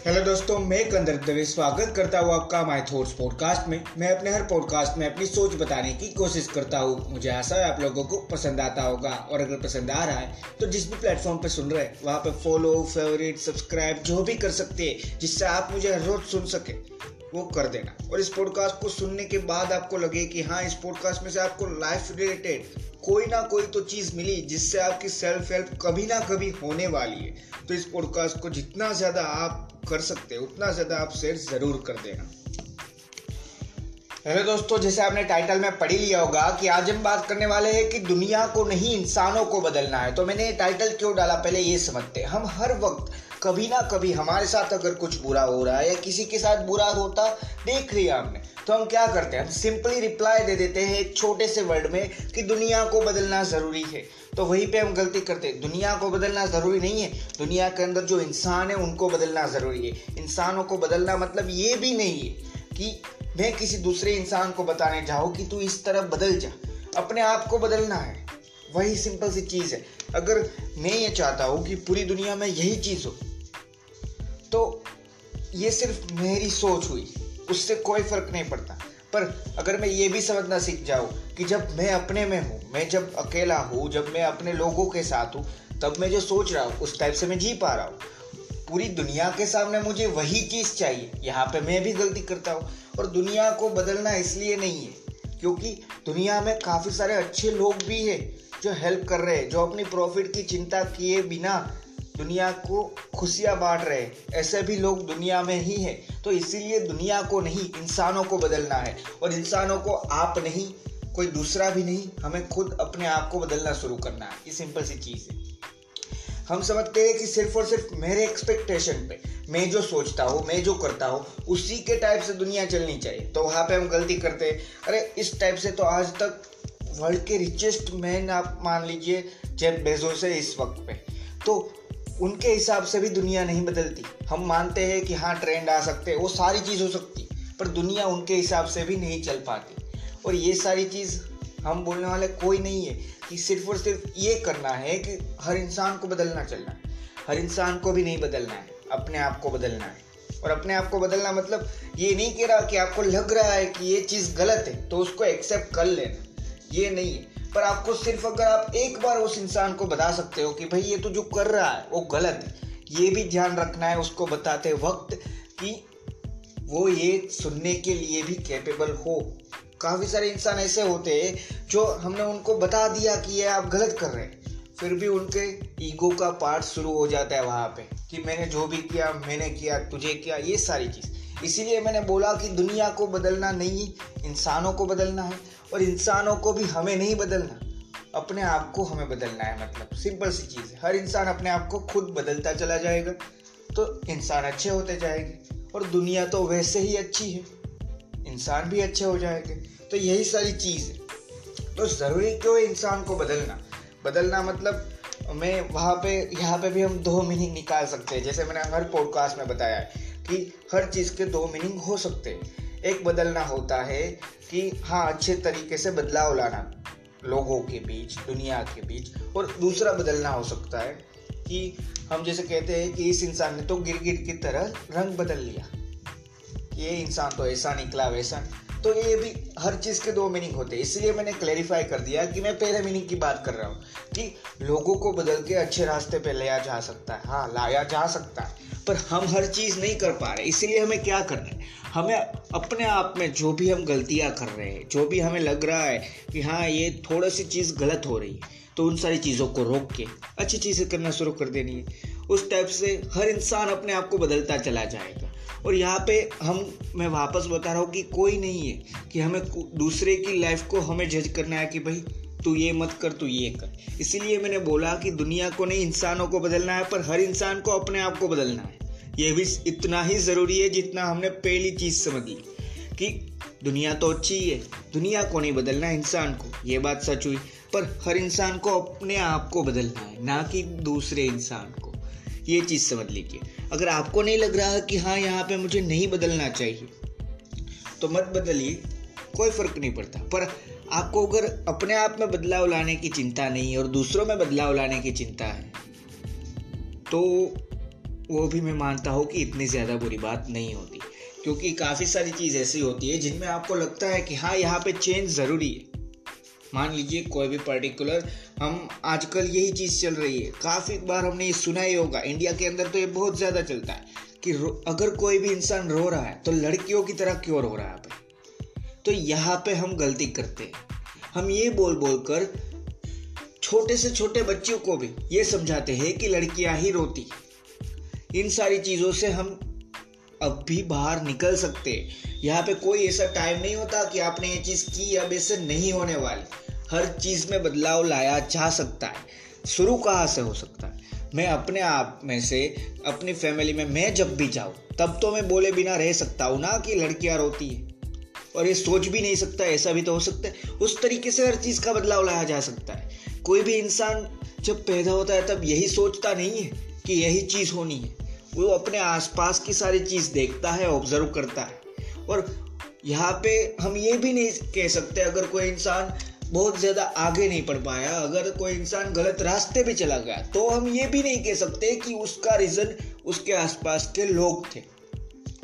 Hello दोस्तों, मैं कंदर दवे स्वागत करता हूँ आपका माई थॉट्स पॉडकास्ट में। मैं अपने हर पॉडकास्ट में अपनी सोच बताने की कोशिश करता हूँ। मुझे आशा है आप लोगों को पसंद आता होगा। और अगर पसंद आ रहा है तो जिस भी प्लेटफॉर्म पर सुन रहे हैं, वहाँ पर फॉलो फेवरेट सब्सक्राइब जो भी कर सकते हैं, जिससे आप मुझे हर रोज सुन सके, वो कर देना। और इस पॉडकास्ट को सुनने के बाद आपको लगे कि हाँ इस पॉडकास्ट में से आपको लाइफ रिलेटेड कोई ना कोई तो चीज़ मिली, जिससे आपकी सेल्फ हेल्प कभी ना कभी होने वाली है। तो इस पॉडकास्ट को जितना ज़्यादा आप कर सकते हैं, उतना ज़्यादा आप शेयर ज़रूर कर देना। हेलो दोस्तों, जैसे आपने टाइटल में पढ़ी लिया होगा कि आज हम बात करने वाले हैं कि दुनिया को नहीं, इंसानों को बदलना है। तो मैंने टाइटल क्यों डाला? पहले ये समझते हम हर वक्त कभी ना कभी हमारे साथ अगर कुछ बुरा हो रहा है या किसी के साथ बुरा होता देख लिया हमने तो हम क्या करते हैं? हम सिंपली रिप्लाई दे देते हैं एक छोटे से वर्ड में कि दुनिया को बदलना ज़रूरी है। तो वहीं पे हम गलती करते हैं। दुनिया को बदलना ज़रूरी नहीं है। दुनिया के अंदर जो इंसान है, उनको बदलना ज़रूरी है। इंसानों को बदलना मतलब ये भी नहीं है कि मैं किसी दूसरे इंसान को बताने जाऊँ कि तू इस तरह बदल जा। अपने आप को बदलना है। वही सिंपल सी चीज़ है। अगर मैं ये चाहता हूँ कि पूरी दुनिया में यही चीज़ हो तो ये सिर्फ़ मेरी सोच हुई, उससे कोई फ़र्क नहीं पड़ता। पर अगर मैं ये भी समझना सीख जाऊँ कि जब मैं अपने में हूँ, मैं जब अकेला हूँ, जब मैं अपने लोगों के साथ हूँ, तब मैं जो सोच रहा हूँ, उस टाइप से मैं जी पा रहा हूँ। पूरी दुनिया के सामने मुझे वही चीज़ चाहिए, यहाँ पे मैं भी गलती करता हूँ। और दुनिया को बदलना इसलिए नहीं है, क्योंकि दुनिया में काफ़ी सारे अच्छे लोग भी हैं जो हेल्प कर रहे हैं, जो अपनी प्रॉफिट की चिंता किए बिना दुनिया को खुशियाँ बांट रहे ऐसे भी लोग दुनिया में ही हैं। तो इसीलिए दुनिया को नहीं, इंसानों को बदलना है। और इंसानों को आप नहीं, कोई दूसरा भी नहीं, हमें खुद अपने आप को बदलना शुरू करना है। ये सिंपल सी चीज़ है। हम समझते हैं कि सिर्फ़ और सिर्फ़ मेरे एक्सपेक्टेशन पे, मैं जो सोचता हूँ, मैं जो करता हूँ, उसी के टाइप से दुनिया चलनी चाहिए। तो वहाँ पे हम गलती करते हैं। अरे, इस टाइप से तो आज तक वर्ल्ड के रिचेस्ट मैन आप मान लीजिए जेब बेजो से इस वक्त पे। तो उनके हिसाब से भी दुनिया नहीं बदलती। हम मानते हैं कि हाँ ट्रेंड आ सकते हैं, वो सारी चीज़ हो सकती, पर दुनिया उनके हिसाब से भी नहीं चल पाती। और ये सारी चीज़ हम बोलने वाले कोई नहीं है कि सिर्फ़ और सिर्फ़ ये करना है कि हर इंसान को बदलना चलना है। हर इंसान को भी नहीं बदलना है, अपने आप को बदलना है। और अपने आप को बदलना मतलब ये नहीं कह रहा कि आपको लग रहा है कि ये चीज़ गलत है तो उसको एक्सेप्ट कर लेना। ये नहीं है। पर आपको सिर्फ़ अगर आप एक बार उस इंसान को बता सकते हो कि भाई ये तो जो कर रहा है, वो गलत है। ये भी ध्यान रखना है उसको बताते वक्त कि वो ये सुनने के लिए भी कैपेबल हो। काफ़ी सारे इंसान ऐसे होते हैं जो हमने उनको बता दिया कि ये आप गलत कर रहे हैं। फिर भी उनके ईगो का पार्ट शुरू हो जाता है वहाँ पे कि मैंने जो भी किया, मैंने किया, तुझे किया, ये सारी चीज़। इसीलिए मैंने बोला कि दुनिया को बदलना नहीं, इंसानों को बदलना है और इंसानों को भी हमें नहीं बदलना। अपने आप को हमें बदलना है मतलब सिंपल सी चीज़ है। हर इंसान अपने आप को खुद बदलता चला जाएगा तो इंसान अच्छे होते जाएँगे और दुनिया तो वैसे ही अच्छी है। इंसान भी अच्छे हो जाएँगे तो यही सारी चीज़ है। तो ज़रूरी क्यों है इंसान को बदलना? बदलना मतलब मैं वहाँ पे, यहाँ पे भी हम दो मीनिंग निकाल सकते हैं। जैसे मैंने हर पॉडकास्ट में बताया है कि हर चीज़ के दो मीनिंग हो सकते। एक बदलना होता है कि हाँ अच्छे तरीके से बदलाव लाना, लोगों के बीच, दुनिया के बीच, और दूसरा बदलना हो सकता है कि हम जैसे कहते हैं कि इस इंसान ने तो गिर गिर की तरह रंग बदल लिया। ये इंसान तो ऐसा निकला वैसा तो ये भी हर चीज़ के दो मीनिंग होते हैं। इसलिए मैंने क्लैरिफाई कर दिया कि मैं पहले मीनिंग की बात कर रहा हूँ कि लोगों को बदल के अच्छे रास्ते पे लाया जा सकता है। हाँ लाया जा सकता है, पर हम हर चीज़ नहीं कर पा रहे। इसलिए हमें क्या करना है? हमें अपने आप में जो भी हम गलतियाँ कर रहे हैं, जो भी हमें लग रहा है कि हाँ ये थोड़ा सी चीज़ गलत हो रही है तो उन सारी चीज़ों को रोक के अच्छी चीज़ें करना शुरू कर देनी है। उस टाइप से हर इंसान अपने आप को बदलता चला जाएगा। और यहाँ पे हम, मैं वापस बता रहा हूँ कि कोई नहीं है कि हमें दूसरे की लाइफ को हमें जज करना है कि भाई तू ये मत कर, तू ये कर। इसीलिए मैंने बोला कि दुनिया को नहीं, इंसानों को बदलना है, पर हर इंसान को अपने आप को बदलना है। ये भी इतना ही ज़रूरी है जितना हमने पहली चीज़ समझ ली कि दुनिया तो अच्छी ही है, दुनिया को नहीं बदलना इंसान को, ये बात सच हुई। पर हर इंसान को अपने आप को बदलना है, ना कि दूसरे इंसान को। ये चीज़ समझ लीजिए। अगर आपको नहीं लग रहा कि हाँ यहाँ पे मुझे नहीं बदलना चाहिए तो मत बदलिए, कोई फ़र्क नहीं पड़ता। पर आपको अगर अपने आप में बदलाव लाने की चिंता नहीं और दूसरों में बदलाव लाने की चिंता है तो वो भी मैं मानता हूँ कि इतनी ज़्यादा बुरी बात नहीं होती। क्योंकि काफ़ी सारी चीज़ ऐसी होती है जिनमें आपको लगता है कि हाँ यहाँ पे चेंज ज़रूरी है। मान लीजिए कोई भी पर्टिकुलर हम आजकल यही चीज़ चल रही है। काफ़ी बार हमने ये सुना ही होगा, इंडिया के अंदर तो ये बहुत ज़्यादा चलता है कि अगर कोई भी इंसान रो रहा है तो लड़कियों की तरह क्यों रो रहा है तो यहाँ पे हम गलती करते हैं। हम ये बोल बोल कर छोटे से छोटे बच्चों को भी ये समझाते हैं कि लड़कियाँ ही रोती इन सारी चीज़ों से हम अब भी बाहर निकल सकते हैं। यहाँ पे कोई ऐसा टाइम नहीं होता कि आपने ये चीज़ की, अब ऐसे नहीं होने वाली। हर चीज़ में बदलाव लाया जा सकता है। शुरू कहाँ से हो सकता है? मैं अपने आप में से, अपनी फैमिली में मैं जब भी जाऊँ, तब तो मैं बोले बिना रह सकता हूँ ना कि लड़कियाँ रोती है। और ये सोच भी नहीं सकता, ऐसा भी तो हो सकता है। उस तरीके से हर चीज़ का बदलाव लाया जा सकता है। कोई भी इंसान जब पैदा होता है, तब यही सोचता नहीं है कि यही चीज़ होनी है। वो अपने आसपास की सारी चीज़ देखता है ऑब्ज़र्व करता है। और यहाँ पे हम ये भी नहीं कह सकते, अगर कोई इंसान बहुत ज़्यादा आगे नहीं पढ़ पाया। अगर कोई इंसान गलत रास्ते पे चला गया तो हम ये भी नहीं कह सकते कि उसका रीज़न उसके आसपास के लोग थे।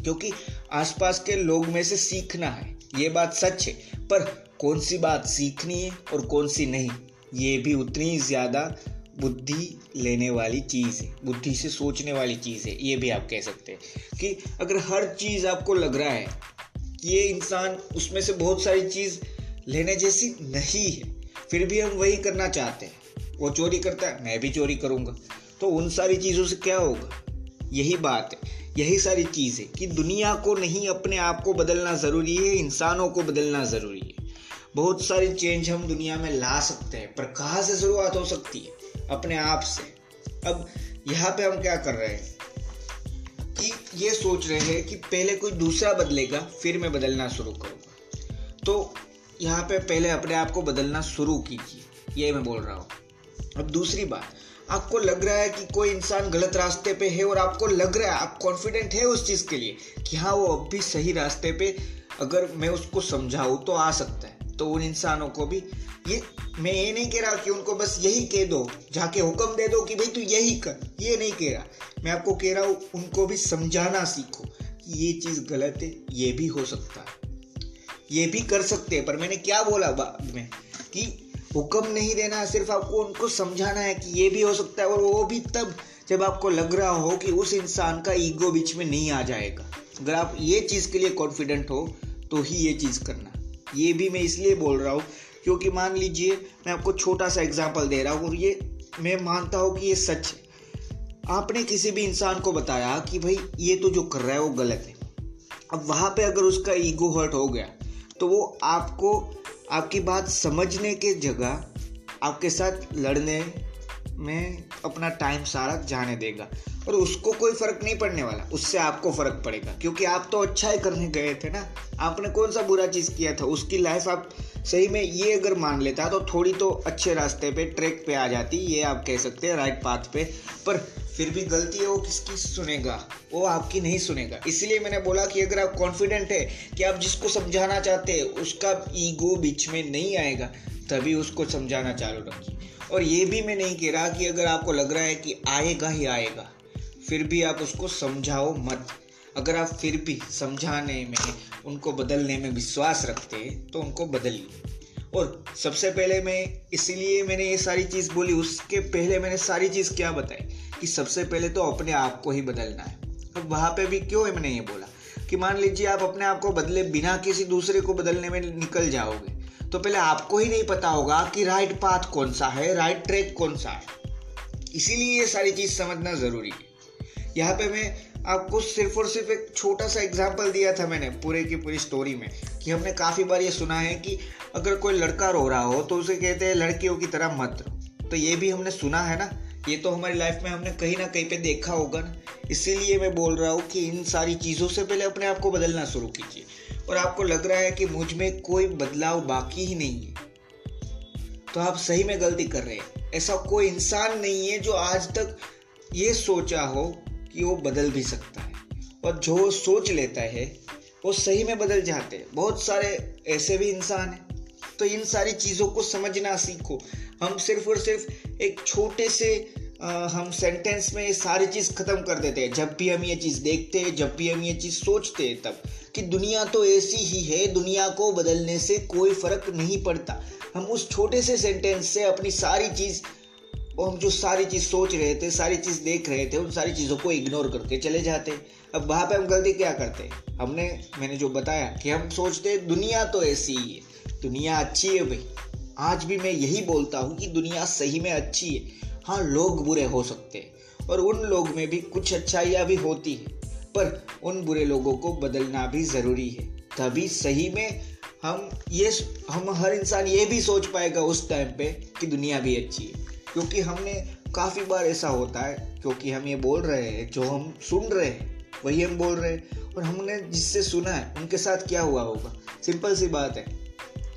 क्योंकि आसपास के लोग में से सीखना है, ये बात सच है। पर कौन सी बात सीखनी है और कौन सी नहीं, ये भी उतनी ज़्यादा बुद्धि लेने वाली चीज़ है। बुद्धि से सोचने वाली चीज़ है, ये भी आप कह सकते हैं कि अगर हर चीज़ आपको लग रहा है कि ये इंसान, उसमें से बहुत सारी चीज़ लेने जैसी नहीं है। फिर भी हम वही करना चाहते हैं। वो चोरी करता है, मैं भी चोरी करूँगा। तो उन सारी चीज़ों से क्या होगा? यही बात है। यही सारी चीज़ है कि दुनिया को नहीं, अपने आप को बदलना ज़रूरी है, इंसानों को बदलना ज़रूरी है। बहुत सारी चेंज हम दुनिया में ला सकते हैं। पर कहाँ से शुरुआत हो सकती है, अपने आप से। अब यहाँ पे हम क्या कर रहे हैं? कि ये सोच रहे हैं कि पहले कोई दूसरा बदलेगा, फिर मैं बदलना शुरू करूँगा। तो यहाँ पे पहले अपने आप को बदलना शुरू कीजिए, ये मैं बोल रहा हूँ। अब दूसरी बात, आपको लग रहा है कि कोई इंसान गलत रास्ते पे है और आपको लग रहा है, आप कॉन्फिडेंट है उस चीज़ के लिए कि हाँ वो अब भी सही रास्ते पे अगर मैं उसको समझाऊँ तो आ सकता है। तो उन इंसानों को भी ये, मैं ये नहीं कह रहा कि उनको बस यही कह दो, जाके हुक्म दे दो कि भाई तू यही कर, ये नहीं कह रहा। मैं आपको कह रहा हूँ, उनको भी समझाना सीखो कि ये चीज़ गलत है, ये भी हो सकता है। ये भी कर सकते हैं, पर मैंने क्या बोला बाद में? कि हुक्म नहीं देना सिर्फ़ आपको उनको समझाना है कि ये भी हो सकता है और वो भी तब जब आपको लग रहा हो कि उस इंसान का ईगो बीच में नहीं आ जाएगा। अगर आप ये चीज़ के लिए कॉन्फिडेंट हो तो ही ये चीज़ करना। ये भी मैं इसलिए बोल रहा हूँ, क्योंकि मान लीजिए, मैं आपको छोटा सा एग्ज़ाम्पल दे रहा हूँ और ये मैं मानता हूँ कि ये सच है। आपने किसी भी इंसान को बताया कि भाई, ये तो जो कर रहा है वो गलत है। अब वहाँ पे अगर उसका ईगो हर्ट हो गया तो वो आपको आपकी बात समझने के जगह आपके साथ लड़ने में अपना टाइम सारा जाने देगा। और उसको कोई फ़र्क नहीं पड़ने वाला, उससे आपको फ़र्क पड़ेगा। क्योंकि आप तो अच्छा ही करने गए थे ना। आपने कौन सा बुरा चीज़ किया था? उसकी लाइफ आप सही में ये अगर मान लेता तो थोड़ी तो अच्छे रास्ते पे ट्रैक पे आ जाती, ये आप कह सकते हैं राइट पाथ पे। पर फिर भी गलती है वो किसकी सुनेगा? वो आपकी नहीं सुनेगा। इसलिए मैंने बोला कि अगर आप कॉन्फिडेंट है कि आप जिसको समझाना चाहते हैं, उसका ईगो बीच में नहीं आएगा, तभी उसको समझाना चालू रखिए। और ये भी मैं नहीं कह रहा कि अगर आपको लग रहा है कि आएगा ही आएगा, फिर भी आप उसको समझाओ मत। अगर आप फिर भी समझाने में, उनको बदलने में विश्वास रखते हैं तो उनको बदलिए। और सबसे पहले मैं इसीलिए मैंने ये सारी चीज़ बोली, उसके पहले मैंने सारी चीज़ क्या बताई? कि सबसे पहले तो अपने आप को ही बदलना है। अब वहाँ पे भी क्यों मैंने ये बोला? कि मान लीजिए आप अपने आप को बदले, बिना किसी दूसरे को बदलने में निकल जाओगे तो पहले आपको ही नहीं पता होगा कि राइट पाथ कौन सा है राइट ट्रैक कौन सा है। इसीलिए ये सारी चीज़ समझना ज़रूरी है। यहाँ पे मैं आपको सिर्फ़ और सिर्फ़ एक छोटा सा एग्ज़ाम्पल दिया था मैंने, पूरे की पूरी स्टोरी में, कि हमने काफ़ी बार ये सुना है कि अगर कोई लड़का रो रहा हो तो उसे कहते हैं, लड़कियों की तरह मत। रो तो ये भी हमने सुना है ना? ये तो हमारी लाइफ में हमने कहीं ना कहीं पे देखा होगा ना? इसीलिए मैं बोल रहा हूँ कि इन सारी चीज़ों से पहले अपने आप को बदलना शुरू कीजिए। और आपको लग रहा है कि मुझमें कोई बदलाव बाकी ही नहीं है। तो आप सही में गलती कर रहे हैं। ऐसा कोई इंसान नहीं है जो आज तक ये सोचा हो कि वो बदल भी सकता है। और जो सोच लेता है वो सही में बदल जाते हैं। बहुत सारे ऐसे भी इंसान हैं। तो इन सारी चीज़ों को समझना सीखो। हम सिर्फ़ और सिर्फ़ एक छोटे से आ, हम सेंटेंस में ये सारी चीज़ ख़त्म कर देते हैं। जब भी हम ये चीज़ देखते हैं जब भी हम ये चीज़ सोचते हैं तब। कि दुनिया तो ऐसी ही है दुनिया को बदलने से कोई फ़र्क नहीं पड़ता। हम उस छोटे से सेंटेंस से अपनी सारी चीज़ और हम जो सारी चीज़ सोच रहे थे, सारी चीज़ देख रहे थे, उन सारी चीज़ों को इग्नोर करके चले जाते। अब वहाँ पे हम गलती क्या करते? हमने, मैंने जो बताया कि हम सोचते दुनिया तो ऐसी ही है, दुनिया अच्छी है भाई। आज भी मैं यही बोलता हूँ कि दुनिया सही में अच्छी है। हाँ लोग बुरे हो सकते हैं, और उन लोग में भी कुछ अच्छाइयाँ भी होती है, पर उन बुरे लोगों को बदलना भी ज़रूरी है। तभी सही में हम ये, हम हर इंसान ये भी सोच पाएगा उस टाइम पे कि दुनिया भी अच्छी है। क्योंकि हमने काफ़ी बार ऐसा होता है, क्योंकि हम ये बोल रहे हैं, जो हम सुन रहे हैं, वही हम बोल रहे हैं। और हमने जिससे सुना है, उनके साथ क्या हुआ होगा? सिंपल सी बात है।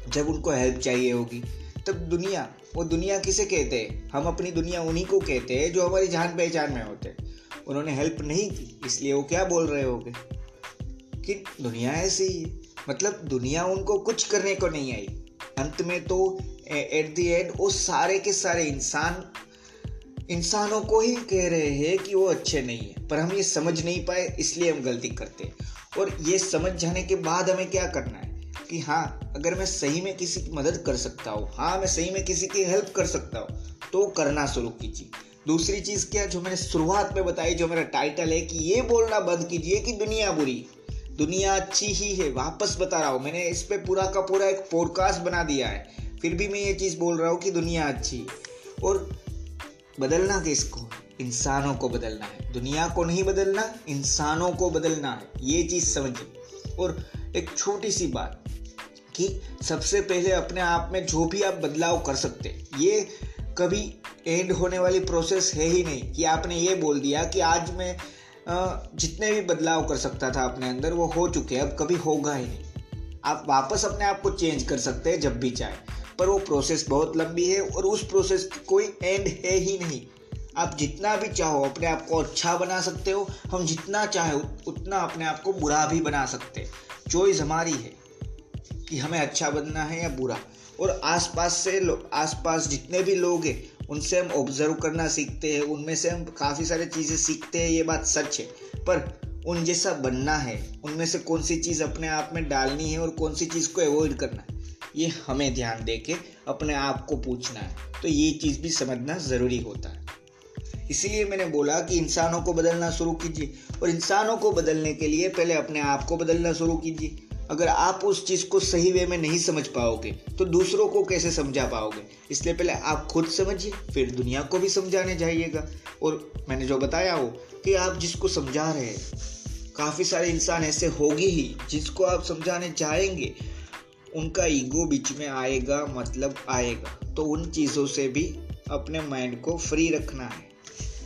जब उनको हेल्प चाहिए होगी, तब दुनिया, वो दुनिया किसे कहते हैं? हम अपनी दुनिया उन्हीं को कहते हैं, जो हमारी जान पहचान में होते हैं। उन्होंने हेल्प नहीं की, इसलिए वो क्या बोल रहे होगे? कि दुनिया ऐसी ही। मतलब दुनिया उनको कुछ करने को नहीं आई। अंत में तो एट दी एंड वो सारे के सारे इंसान, इंसानों को ही कह रहे हैं कि वो अच्छे नहीं है। पर हम ये समझ नहीं पाए, इसलिए हम गलती करते हैं। और ये समझ जाने के बाद हमें क्या करना है? कि हाँ अगर मैं सही में किसी की मदद कर सकता हूँ हाँ मैं सही में किसी की हेल्प कर सकता हूँ तो करना शुरू कीजिए। दूसरी चीज़ क्या जो मैंने शुरुआत में बताई, जो मेरा टाइटल है कि ये बोलना बंद कीजिए कि दुनिया बुरी दुनिया अच्छी ही है, वापस बता रहा हूँ। मैंने इस पर पूरा का पूरा एक पॉडकास्ट बना दिया है। फिर भी मैं ये चीज़ बोल रहा हूँ कि दुनिया अच्छी और बदलना किसको? इंसानों को बदलना है। दुनिया को नहीं बदलना, इंसानों को बदलना है। ये चीज़ समझिए। और एक छोटी सी बात कि सबसे पहले अपने आप में जो भी आप बदलाव कर सकते ये कभी एंड होने वाली प्रोसेस है ही नहीं कि आपने ये बोल दिया कि आज मैं जितने भी बदलाव कर सकता था अपने अंदर, वो हो चुके हैं। अब कभी होगा ही नहीं। आप वापस अपने आप को चेंज कर सकते हैं जब भी चाहे। पर वो प्रोसेस बहुत लंबी है और उस प्रोसेस की कोई एंड है ही नहीं। आप जितना भी चाहो अपने आप को अच्छा बना सकते हो, हम जितना चाहे उतना अपने आप को बुरा भी बना सकते हैं। चॉइस हमारी है कि हमें अच्छा बनना है या बुरा। और आसपास से आसपास जितने भी लोग हैं, उनसे हम ऑब्ज़र्व करना सीखते हैं, उनमें से हम काफ़ी सारी चीज़ें सीखते हैं, ये बात सच है। पर उन जैसा बनना है, उनमें से कौन सी चीज़ अपने आप में डालनी है और कौन सी चीज़ को अवॉइड करना है? ये हमें ध्यान दे के अपने आप को पूछना है। तो ये चीज़ भी समझना ज़रूरी होता है। इसीलिए मैंने बोला कि इंसानों को बदलना शुरू कीजिए और इंसानों को बदलने के लिए पहले अपने आप को बदलना शुरू कीजिए। अगर आप उस चीज़ को सही वे में नहीं समझ पाओगे तो दूसरों को कैसे समझा पाओगे? इसलिए पहले आप खुद समझिए, फिर दुनिया को भी समझाने जाइएगा। और मैंने जो बताया हो कि आप जिसको समझा रहे हैं, काफ़ी सारे इंसान ऐसे होगी ही जिसको आप समझाने जाएँगे। उनका ईगो बीच में आएगा मतलब आएगा। तो उन चीज़ों से भी अपने माइंड को फ्री रखना है।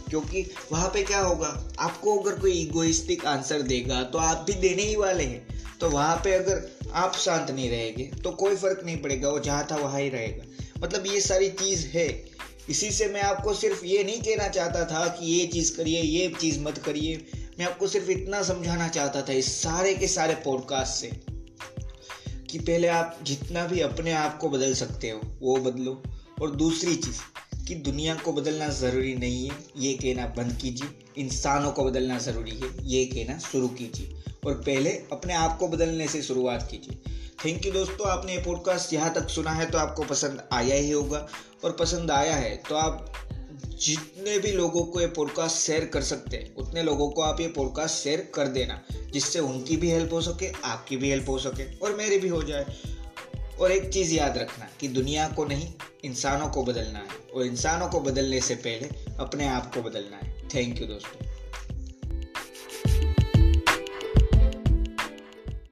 क्योंकि वहाँ पे क्या होगा, आपको अगर कोई ईगोइस्टिक आंसर देगा तो आप भी देने ही वाले हैं। तो वहाँ पे अगर आप शांत नहीं रहेंगे तो कोई फ़र्क नहीं पड़ेगा, वो जहाँ था वहाँ ही रहेगा। मतलब ये सारी चीज़ है। इसी से मैं आपको सिर्फ़ ये नहीं कहना चाहता था कि ये चीज़ करिए, ये चीज़ मत करिए। मैं आपको सिर्फ़ इतना समझाना चाहता था इस सारे के सारे पॉडकास्ट से। कि पहले आप जितना भी अपने आप को बदल सकते हो, वो बदलो। और दूसरी चीज़, कि दुनिया को बदलना ज़रूरी नहीं है, ये कहना बंद कीजिए। इंसानों को बदलना ज़रूरी है, ये कहना शुरू कीजिए। और पहले अपने आप को बदलने से शुरुआत कीजिए। थैंक यू दोस्तों, आपने ये पॉडकास्ट यहाँ तक सुना है तो आपको पसंद आया ही होगा। और पसंद आया है तो आप जितने भी लोगों को ये पॉडकास्ट शेयर कर सकते हैं, उतने लोगों को आप ये पॉडकास्ट शेयर कर देना, जिससे उनकी भी हेल्प हो सके, आपकी भी हेल्प हो सके और मेरी भी हो जाए। और एक चीज़ याद रखना कि दुनिया को नहीं, इंसानों को बदलना है। और इंसानों को बदलने से पहले अपने आप को बदलना है। थैंक यू दोस्तों।